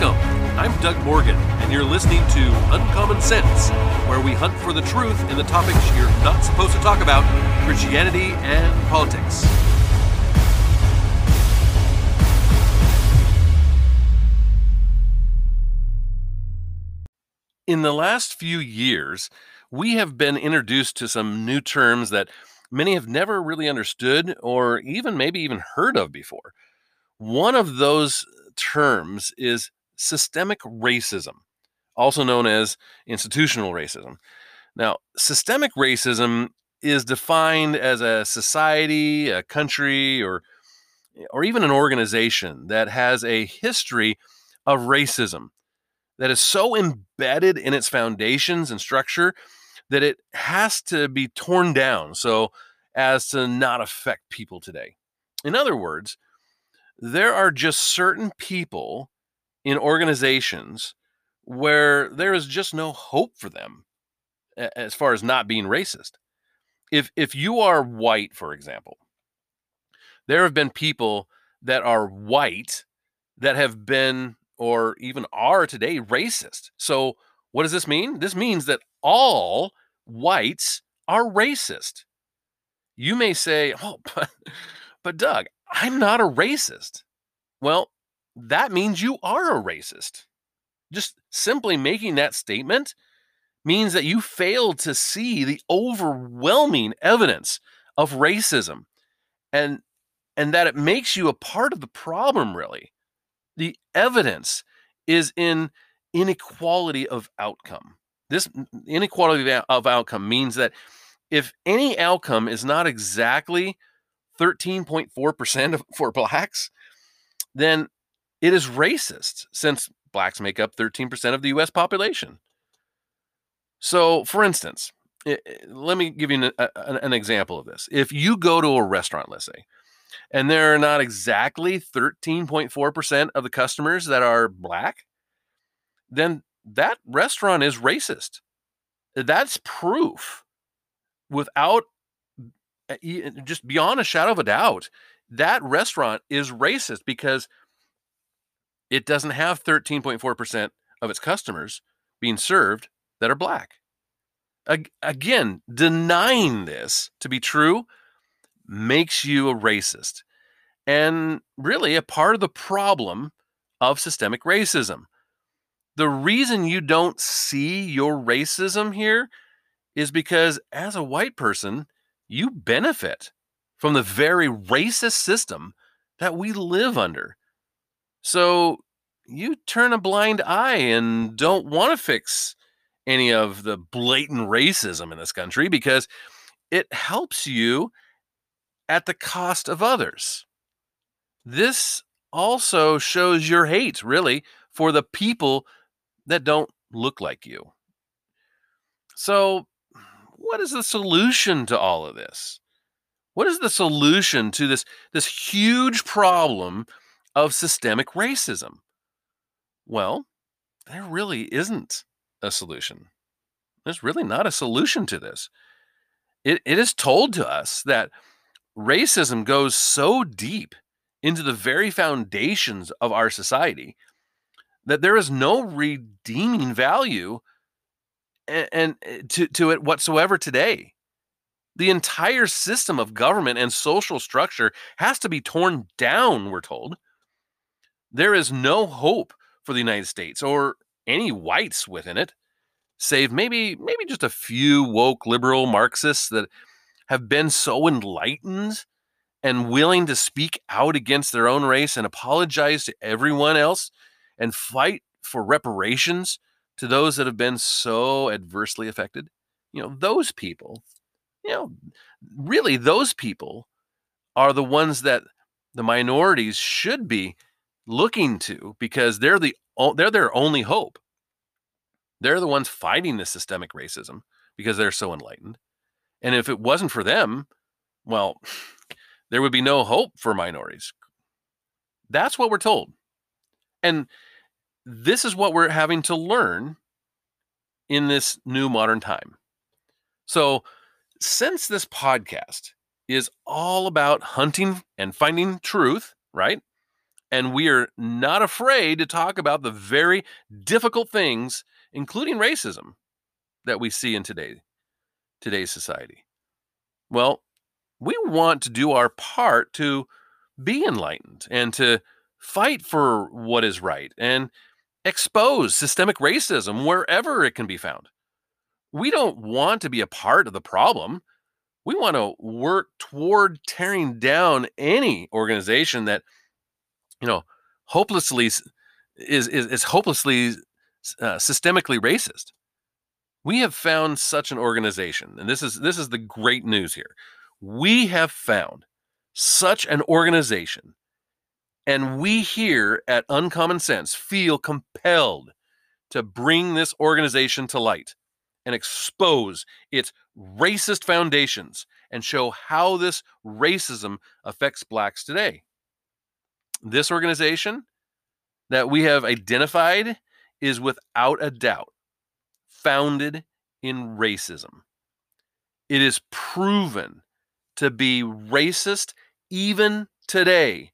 Welcome. I'm Doug Morgan, and you're listening to Uncommon Sense, where we hunt for the truth in the topics you're not supposed to talk about Christianity and politics. In the last few years, we have been introduced to some new terms that many have never really understood or even maybe even heard of before. One of those terms is systemic racism, also known as institutional racism. Now, systemic racism is defined as a society, a country, or or even an organization that has a history of racism that is so embedded in its foundations and structure that it has to be torn down so as to not affect people today. In other words, there are just certain people in organizations where there is just no hope for them as far as not being racist. If if you are white, for example, there have been people that are white that have been or even are today racist. So what does this mean? This means that all whites are racist. You may say, "Oh, but, but Doug, I'm not a racist." Well, that means you are a racist. Just simply making that statement means that you failed to see the overwhelming evidence of racism and and that it makes you a part of the problem really. The evidence is in inequality of outcome. This inequality of outcome means that if any outcome is not exactly 13.4% for blacks, then it is racist since blacks make up 13% of the US population. So, for instance, let me give you an, an, example of this. If you go to a restaurant, let's say, and there are not exactly 13.4% of the customers that are black, then that restaurant is racist. That's proof without just beyond a shadow of a doubt that restaurant is racist because it doesn't have 13.4% of its customers being served that are black. Again, denying this to be true makes you a racist and really a part of the problem of systemic racism. The reason you don't see your racism here is because as a white person, you benefit from the very racist system that we live under. So you turn a blind eye and don't want to fix any of the blatant racism in this country because it helps you at the cost of others. This also shows your hate, really, for the people that don't look like you. So, what is the solution to all of this? What is the solution to this, this huge problem of systemic racism? Well, there really isn't a solution. There's really not a solution to this. It, it is told to us that racism goes so deep into the very foundations of our society that there is no redeeming value and, and eh, to, to it whatsoever today the entire system of government and social structure has to be torn down, we're told. There is no hope for the United States or any whites within it, save maybe maybe just a few woke liberal Marxists that have been so enlightened and willing to speak out against their own race and apologize to everyone else and fight for reparations to those that have been so adversely affected. You know, those people you know, really those people are the ones that the minorities should be looking to because they're the they're their only hope. They're the ones fighting the systemic racism because they're so enlightened. And if it wasn't for them, well, there would be no hope for minorities. That's what we're told. And this is what we're having to learn in this new modern time. So, since this podcast is all about hunting and finding truth, right? And we are not afraid to talk about the very difficult things, including racism, that we see in today, today's society. Well, we want to do our part to be enlightened and to fight for what is right and expose systemic racism wherever it can be found. We don't want to be a part of the problem. We want to work toward tearing down any organization that, you know, hopelessly is is, is hopelessly uh, systemically racist. We have found such an organization, and this is this is the great news here. We have found such an organization and we here at Uncommon Sense feel compelled to bring this organization to light and expose its racist foundations and show how this racism affects blacks today. This organization that we have identified is without a doubt founded in racism. It is proven to be racist even today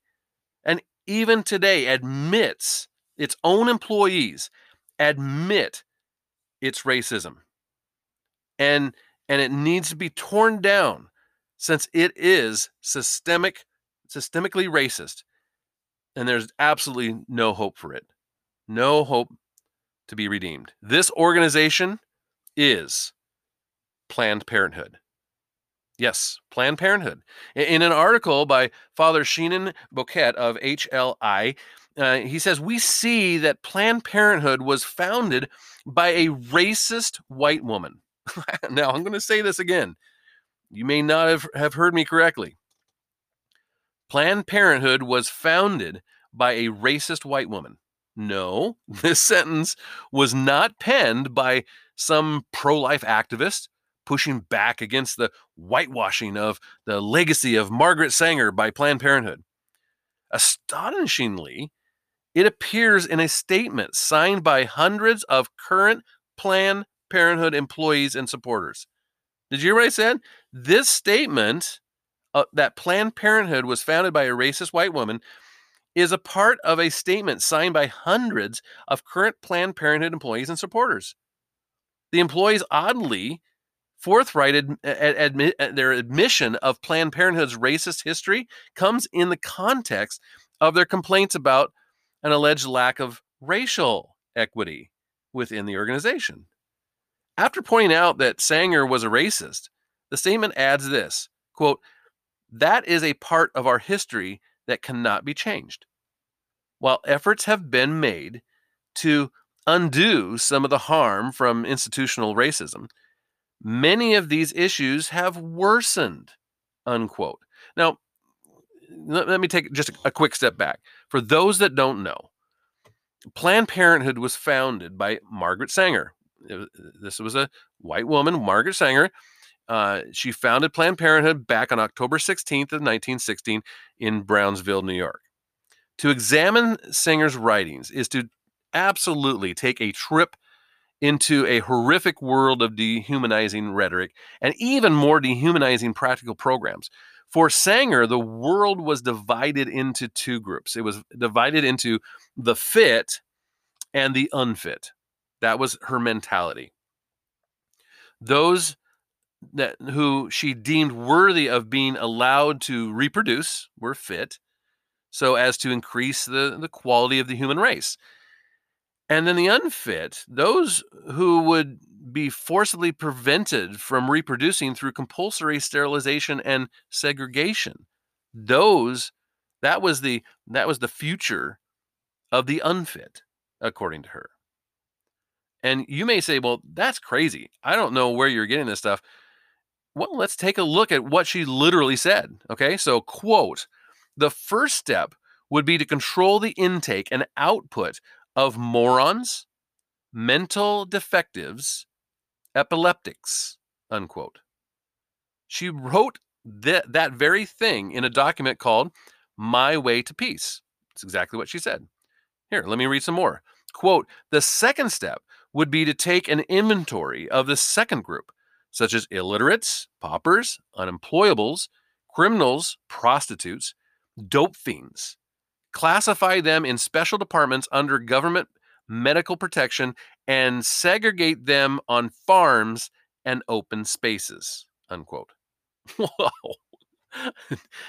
And even today admits its own employees admit its racism and and it needs to be torn down since it is systemic systemically racist and there's absolutely no hope for it no hope to be redeemed this organization is planned parenthood Yes, Planned Parenthood. In an article by Father Shenan Boquet of HLI, uh, he says, We see that Planned Parenthood was founded by a racist white woman. now, I'm going to say this again. You may not have, have heard me correctly. Planned Parenthood was founded by a racist white woman. No, this sentence was not penned by some pro life activist pushing back against the whitewashing of the legacy of Margaret Sanger by Planned Parenthood. Astonishingly, it appears in a statement signed by hundreds of current Planned Parenthood employees and supporters. Did you hear what I said? This statement uh, that Planned Parenthood was founded by a racist white woman is a part of a statement signed by hundreds of current Planned Parenthood employees and supporters. The employees oddly forthright ad, admit, their admission of Planned Parenthood's racist history comes in the context of their complaints about an alleged lack of racial equity within the organization. After pointing out that Sanger was a racist, the statement adds this quote, that is a part of our history that cannot be changed. While efforts have been made to undo some of the harm from institutional racism, Many of these issues have worsened, unquote. Now, let, me take just a, quick step back. For those that don't know, Planned Parenthood was founded by Margaret Sanger. This was a white woman, Margaret Sanger. Uh, she founded Planned Parenthood back on October 16th of 1916 in Brownsville, New York. To examine Sanger's writings is to absolutely take a trip into a horrific world of dehumanizing rhetoric and even more dehumanizing practical programs. For Sanger, the world was divided into two groups. It was divided into the fit and the unfit. That was her mentality. Those that who she deemed worthy of being allowed to reproduce were fit so as to increase the, the quality of the human race. And then the unfit, those who would be forcibly prevented from reproducing through compulsory sterilization and segregation. Those that was the that was the future of the unfit according to her. And you may say, "Well, that's crazy. I don't know where you're getting this stuff." Well, let's take a look at what she literally said. Okay? So, quote, "The first step would be to control the intake and output of morons, mental defectives, epileptics, unquote. She wrote that, that very thing in a document called My Way to Peace. It's exactly what she said. Here, let me read some more. Quote The second step would be to take an inventory of the second group, such as illiterates, paupers, unemployables, criminals, prostitutes, dope fiends, classify them in special departments under government medical protection, and segregate them on farms and open spaces. Unquote. Whoa.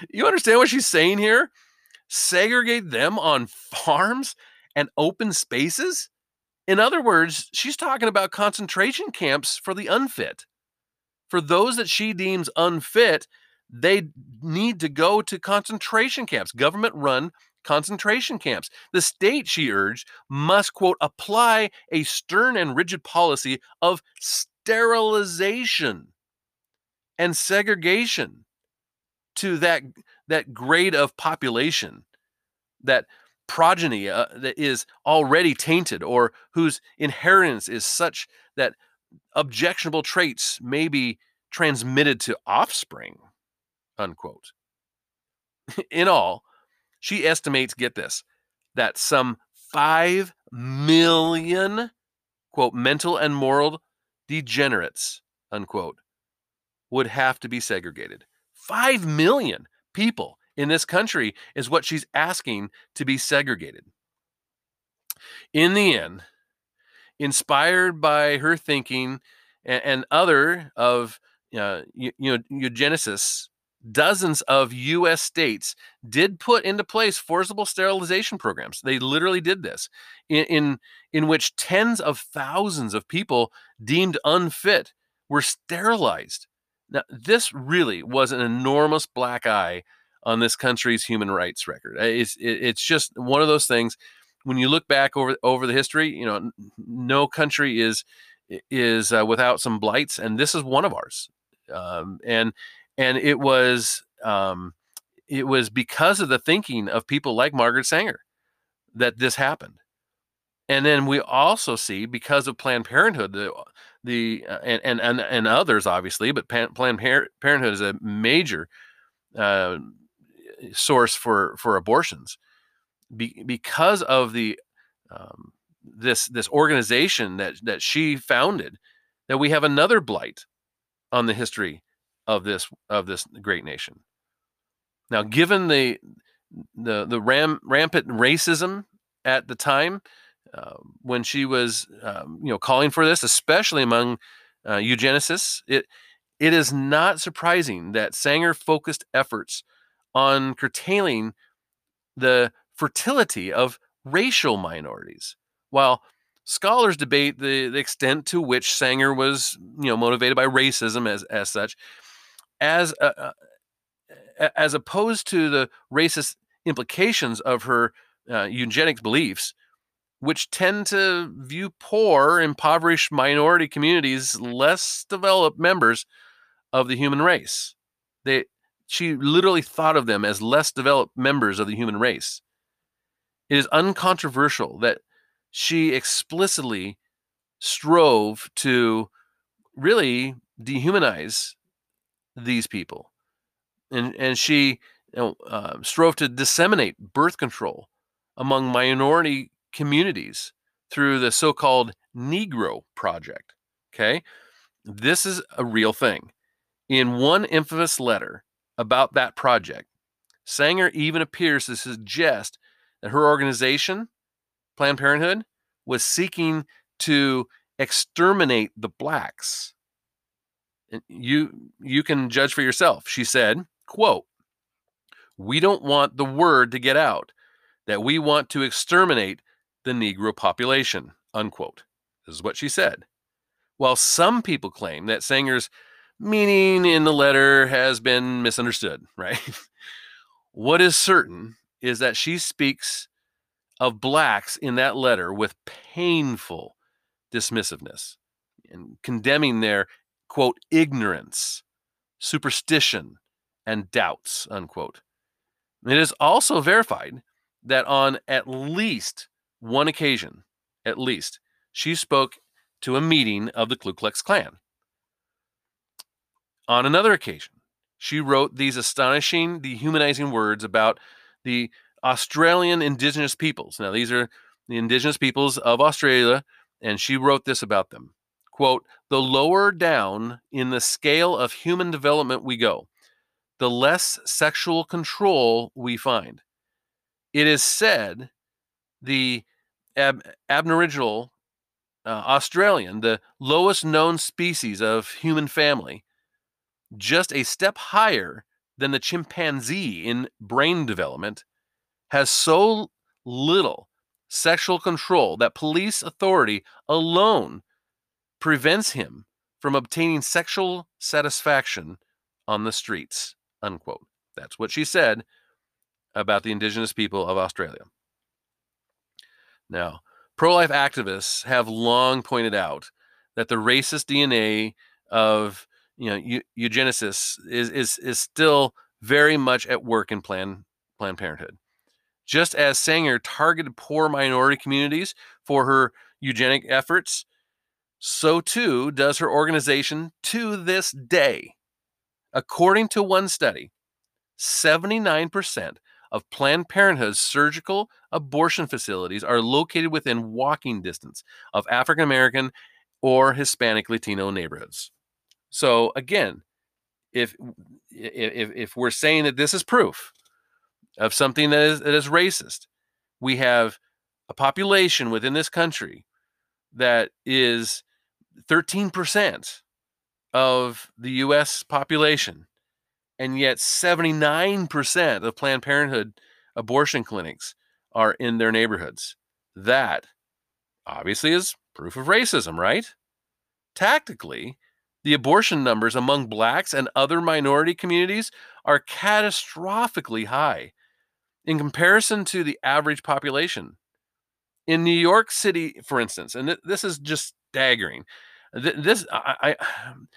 you understand what she's saying here? Segregate them on farms and open spaces? In other words, she's talking about concentration camps for the unfit. For those that she deems unfit, they need to go to concentration camps, government run concentration camps. The state, she urged, must, quote, apply a stern and rigid policy of sterilization and segregation to that, that grade of population, that progeny uh, that is already tainted or whose inheritance is such that objectionable traits may be transmitted to offspring unquote in all she estimates, get this, that some 5 million, quote, mental and moral degenerates, unquote, would have to be segregated. 5 million people in this country is what she's asking to be segregated. In the end, inspired by her thinking and, and other of uh, you, you know eugenicists dozens of US states did put into place forcible sterilization programs. They literally did this in, in, in which tens of thousands of people deemed unfit were sterilized. Now, this really was an enormous black eye on this country's human rights record. It's, it's just one of those things. When you look back over over the history, you know, no country is is uh, without some blights, and this is one of ours. Um, and and it was um, it was because of the thinking of people like Margaret Sanger that this happened. And then we also see because of Planned Parenthood, the the uh, and, and and and others obviously, but Planned Parenthood is a major uh, source for for abortions Be, because of the um, this this organization that that she founded. That we have another blight on the history of this of this great nation. Now, given the the the ram, rampant racism at the time uh, when she was um, you know calling for this, especially among uh, eugenicists, it it is not surprising that Sanger focused efforts on curtailing the fertility of racial minorities, while scholars debate the, the extent to which Sanger was you know motivated by racism as as such as a, as opposed to the racist implications of her uh, eugenics beliefs, which tend to view poor, impoverished minority communities less developed members of the human race. They, she literally thought of them as less developed members of the human race. It is uncontroversial that she explicitly strove to really dehumanize these people. And, and she you know, uh, strove to disseminate birth control among minority communities through the so called Negro Project. Okay. This is a real thing. In one infamous letter about that project, Sanger even appears to suggest that her organization, Planned Parenthood, was seeking to exterminate the blacks. You you can judge for yourself. She said quote we don't want the word to get out that we want to exterminate the negro population unquote this is what she said. While some people claim that sanger's meaning in the letter has been misunderstood right? What is certain is that she speaks of blacks in that letter with painful dismissiveness and condemning their quote, ignorance, superstition, and doubts, unquote. It is also verified that on at least one occasion, at least, she spoke to a meeting of the Ku Klux Klan. On another occasion, she wrote these astonishing, dehumanizing words about the Australian indigenous peoples. Now, these are the indigenous peoples of Australia, and she wrote this about them quote, the lower down in the scale of human development we go, the less sexual control we find. it is said the ab- Aboriginal uh, Australian, the lowest known species of human family, just a step higher than the chimpanzee in brain development, has so little sexual control that police authority alone prevents him from obtaining sexual satisfaction on the streets. Unquote. That's what she said about the indigenous people of Australia. Now, pro life activists have long pointed out that the racist DNA of you know eugenesis is is is still very much at work in Planned Planned Parenthood. Just as Sanger targeted poor minority communities for her eugenic efforts, so too does her organization to this day. According to one study, 79% of Planned Parenthood's surgical abortion facilities are located within walking distance of African American or Hispanic Latino neighborhoods. So again, if if if we're saying that this is proof of something that is that is racist, we have a population within this country that is 13% of the US population and yet 79% of Planned Parenthood abortion clinics are in their neighborhoods. That obviously is proof of racism, right? Tactically, the abortion numbers among blacks and other minority communities are catastrophically high in comparison to the average population. In New York City, for instance, and th- this is just staggering. Th- this I, I um,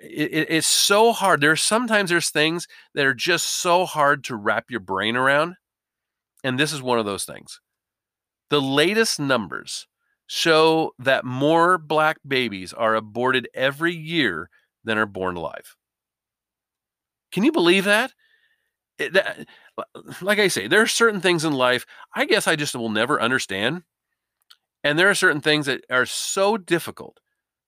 it, it's so hard. There's sometimes there's things that are just so hard to wrap your brain around, and this is one of those things. The latest numbers show that more black babies are aborted every year than are born alive. Can you believe that? It, that? Like I say, there are certain things in life I guess I just will never understand. And there are certain things that are so difficult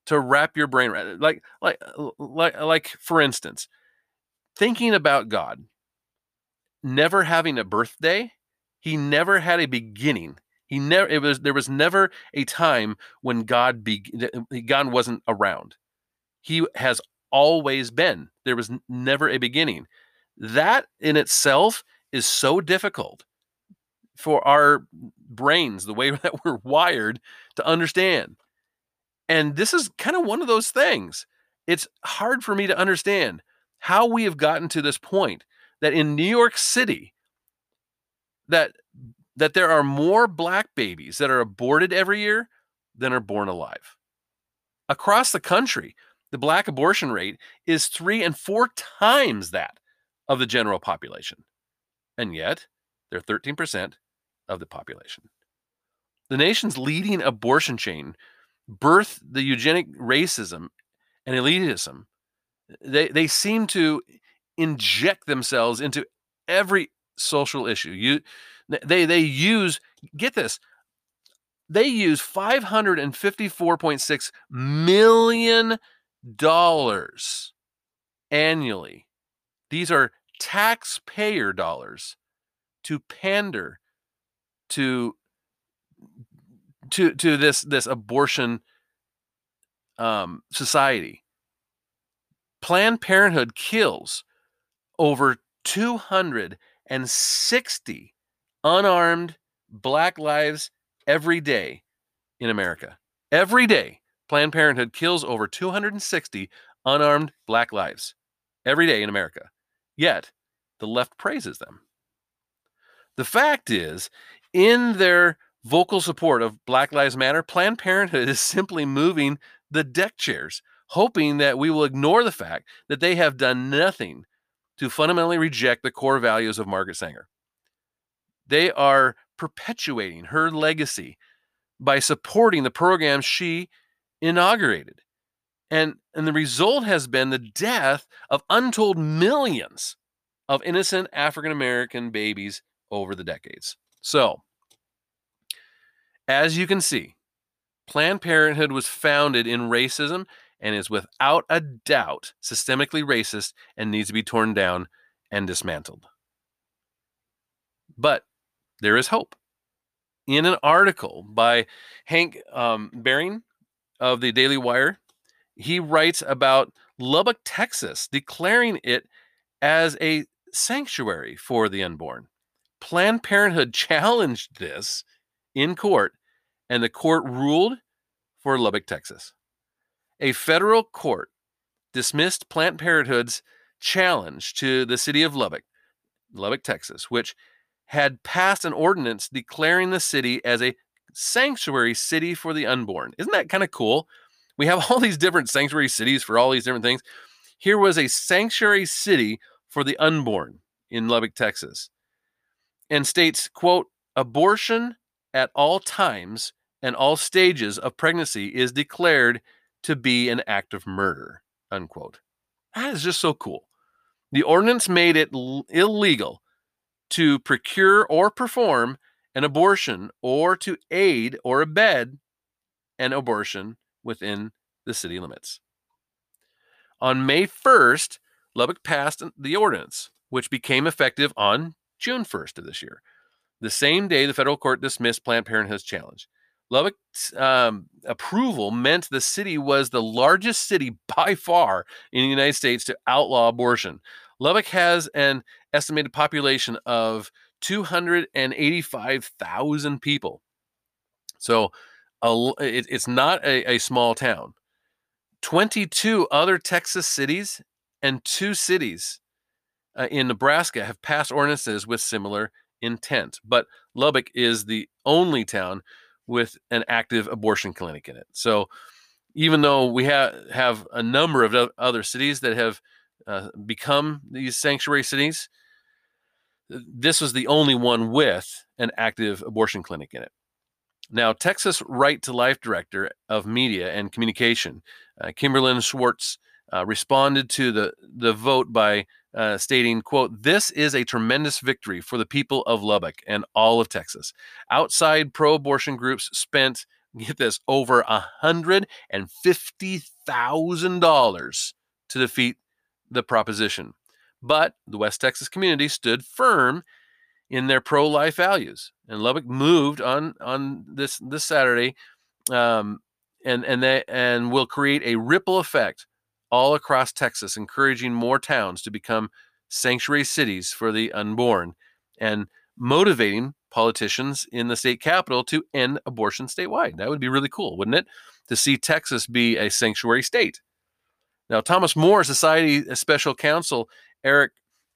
to wrap your brain around. Like, like, like, like, for instance, thinking about God never having a birthday, he never had a beginning. He never it was there was never a time when God be uh, God wasn't around. He has always been. There was never a beginning. That in itself is so difficult for our brains, the way that we're wired to understand. And this is kind of one of those things. It's hard for me to understand how we have gotten to this point that in New York City that that there are more black babies that are aborted every year than are born alive. Across the country, the black abortion rate is 3 and 4 times that of the general population. And yet, they're 13% of the population. The nation's leading abortion chain birth the eugenic racism and elitism. They they seem to inject themselves into every social issue. You they they use get this. They use 554.6 million dollars annually. These are taxpayer dollars to pander to to to this this abortion um, society. Planned Parenthood kills over 260 unarmed black lives every day in America. Every day, Planned Parenthood kills over 260 unarmed black lives every day in America. Yet, the left praises them. The fact is, in their vocal support of Black Lives Matter, Planned Parenthood is simply moving the deck chairs, hoping that we will ignore the fact that they have done nothing to fundamentally reject the core values of Margaret Sanger. They are perpetuating her legacy by supporting the programs she inaugurated. And, and the result has been the death of untold millions of innocent African American babies over the decades. So, as you can see, Planned Parenthood was founded in racism and is without a doubt systemically racist and needs to be torn down and dismantled. But there is hope. In an article by Hank um, Berrien of the Daily Wire, he writes about Lubbock, Texas, declaring it as a sanctuary for the unborn. Planned Parenthood challenged this in court, and the court ruled for Lubbock, Texas. A federal court dismissed Planned Parenthood's challenge to the city of Lubbock, Lubbock, Texas, which had passed an ordinance declaring the city as a sanctuary city for the unborn. Isn't that kind of cool? We have all these different sanctuary cities for all these different things. Here was a sanctuary city for the unborn in Lubbock, Texas, and states, quote, abortion at all times and all stages of pregnancy is declared to be an act of murder, unquote. That is just so cool. The ordinance made it l- illegal to procure or perform an abortion or to aid or abet an abortion within the city limits. On May 1st, Lubbock passed the ordinance, which became effective on June 1st of this year. The same day, the federal court dismissed Planned Parenthood's challenge. Lubbock's um, approval meant the city was the largest city by far in the United States to outlaw abortion. Lubbock has an estimated population of 285,000 people. So a, it, it's not a, a small town. 22 other Texas cities and two cities uh, in Nebraska have passed ordinances with similar intent, but Lubbock is the only town with an active abortion clinic in it. So even though we have have a number of other cities that have uh, become these sanctuary cities, this was the only one with an active abortion clinic in it. Now, Texas Right to Life Director of Media and Communication, uh, Kimberlyn Schwartz, uh, responded to the, the vote by uh, stating, quote, this is a tremendous victory for the people of Lubbock and all of Texas. Outside pro-abortion groups spent, get this, over $150,000 to defeat the proposition. But the West Texas community stood firm in their pro-life values, and Lubbock moved on on this this Saturday, um, and and they and will create a ripple effect all across Texas, encouraging more towns to become sanctuary cities for the unborn, and motivating politicians in the state capital to end abortion statewide. That would be really cool, wouldn't it? To see Texas be a sanctuary state. Now, Thomas More Society Special Counsel Eric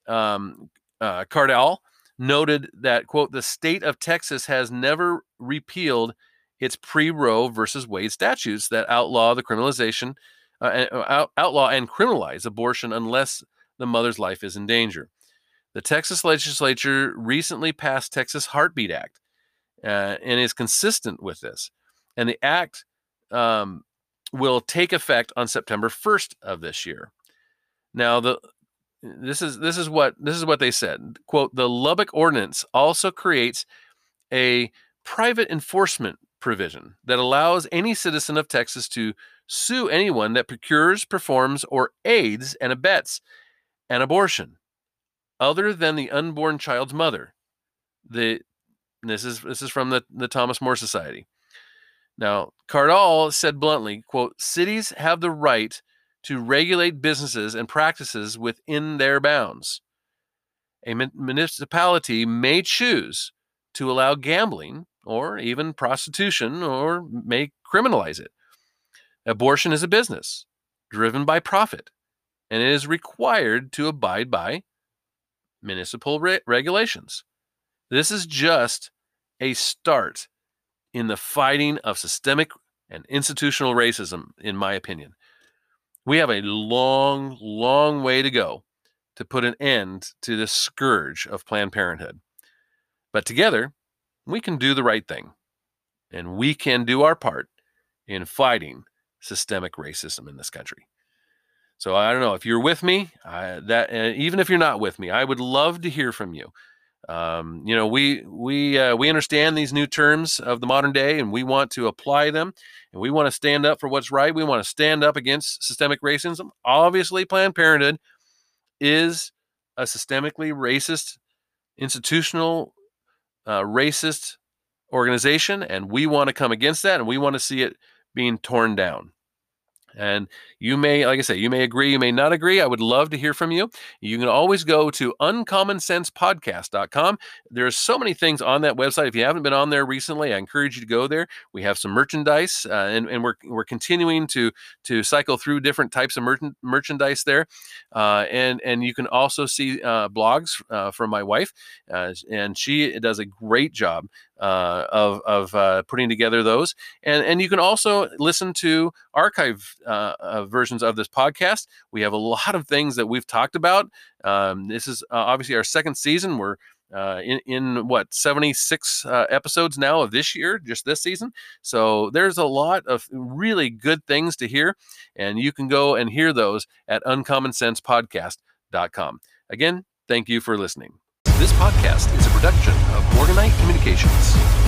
um, uh, Kaardal noted that, quote, the state of Texas has never repealed its pre Roe versus Wade statutes that outlaw the criminalization, uh, uh outlaw and criminalize abortion unless the mother's life is in danger. The Texas legislature recently passed Texas Heartbeat Act uh, and is consistent with this. And the act um, will take effect on September 1st of this year. Now, the this is this is what this is what they said. Quote, the Lubbock ordinance also creates a private enforcement provision that allows any citizen of Texas to sue anyone that procures, performs, or aids and abets an abortion other than the unborn child's mother. The this is this is from the, the Thomas More Society. Now, Kaardal said bluntly, quote, cities have the right to regulate businesses and practices within their bounds. A municipality may choose to allow gambling or even prostitution or may criminalize it. Abortion is a business driven by profit and it is required to abide by municipal re- regulations. This is just a start in the fighting of systemic and institutional racism, in my opinion. We have a long, long way to go to put an end to this scourge of Planned Parenthood. But together, we can do the right thing, and we can do our part in fighting systemic racism in this country. So I don't know if you're with me. I, that uh, even if you're not with me, I would love to hear from you. Um, you know, we we uh, we understand these new terms of the modern day, and we want to apply them, and we want to stand up for what's right. We want to stand up against systemic racism. Obviously, Planned Parenthood is a systemically racist institutional uh, racist organization, and we want to come against that, and we want to see it being torn down. And you may, like I say, you may agree, you may not agree. I would love to hear from you. You can always go to uncommonsensepodcast.com. There's so many things on that website. If you haven't been on there recently, I encourage you to go there. We have some merchandise, uh, and, and we're, we're continuing to to cycle through different types of merch- merchandise there. Uh, and and you can also see uh, blogs uh, from my wife, uh, and she does a great job uh, of, of uh, putting together those. And, and you can also listen to archive uh, uh versions of this podcast. We have a lot of things that we've talked about. Um, this is uh, obviously our second season. We're uh, in, in what 76 episodes now of this year, just this season. So there's a lot of really good things to hear, and you can go and hear those at uncommonsensepodcast.com. Again, thank you for listening. This podcast is a production of Morganite Communications.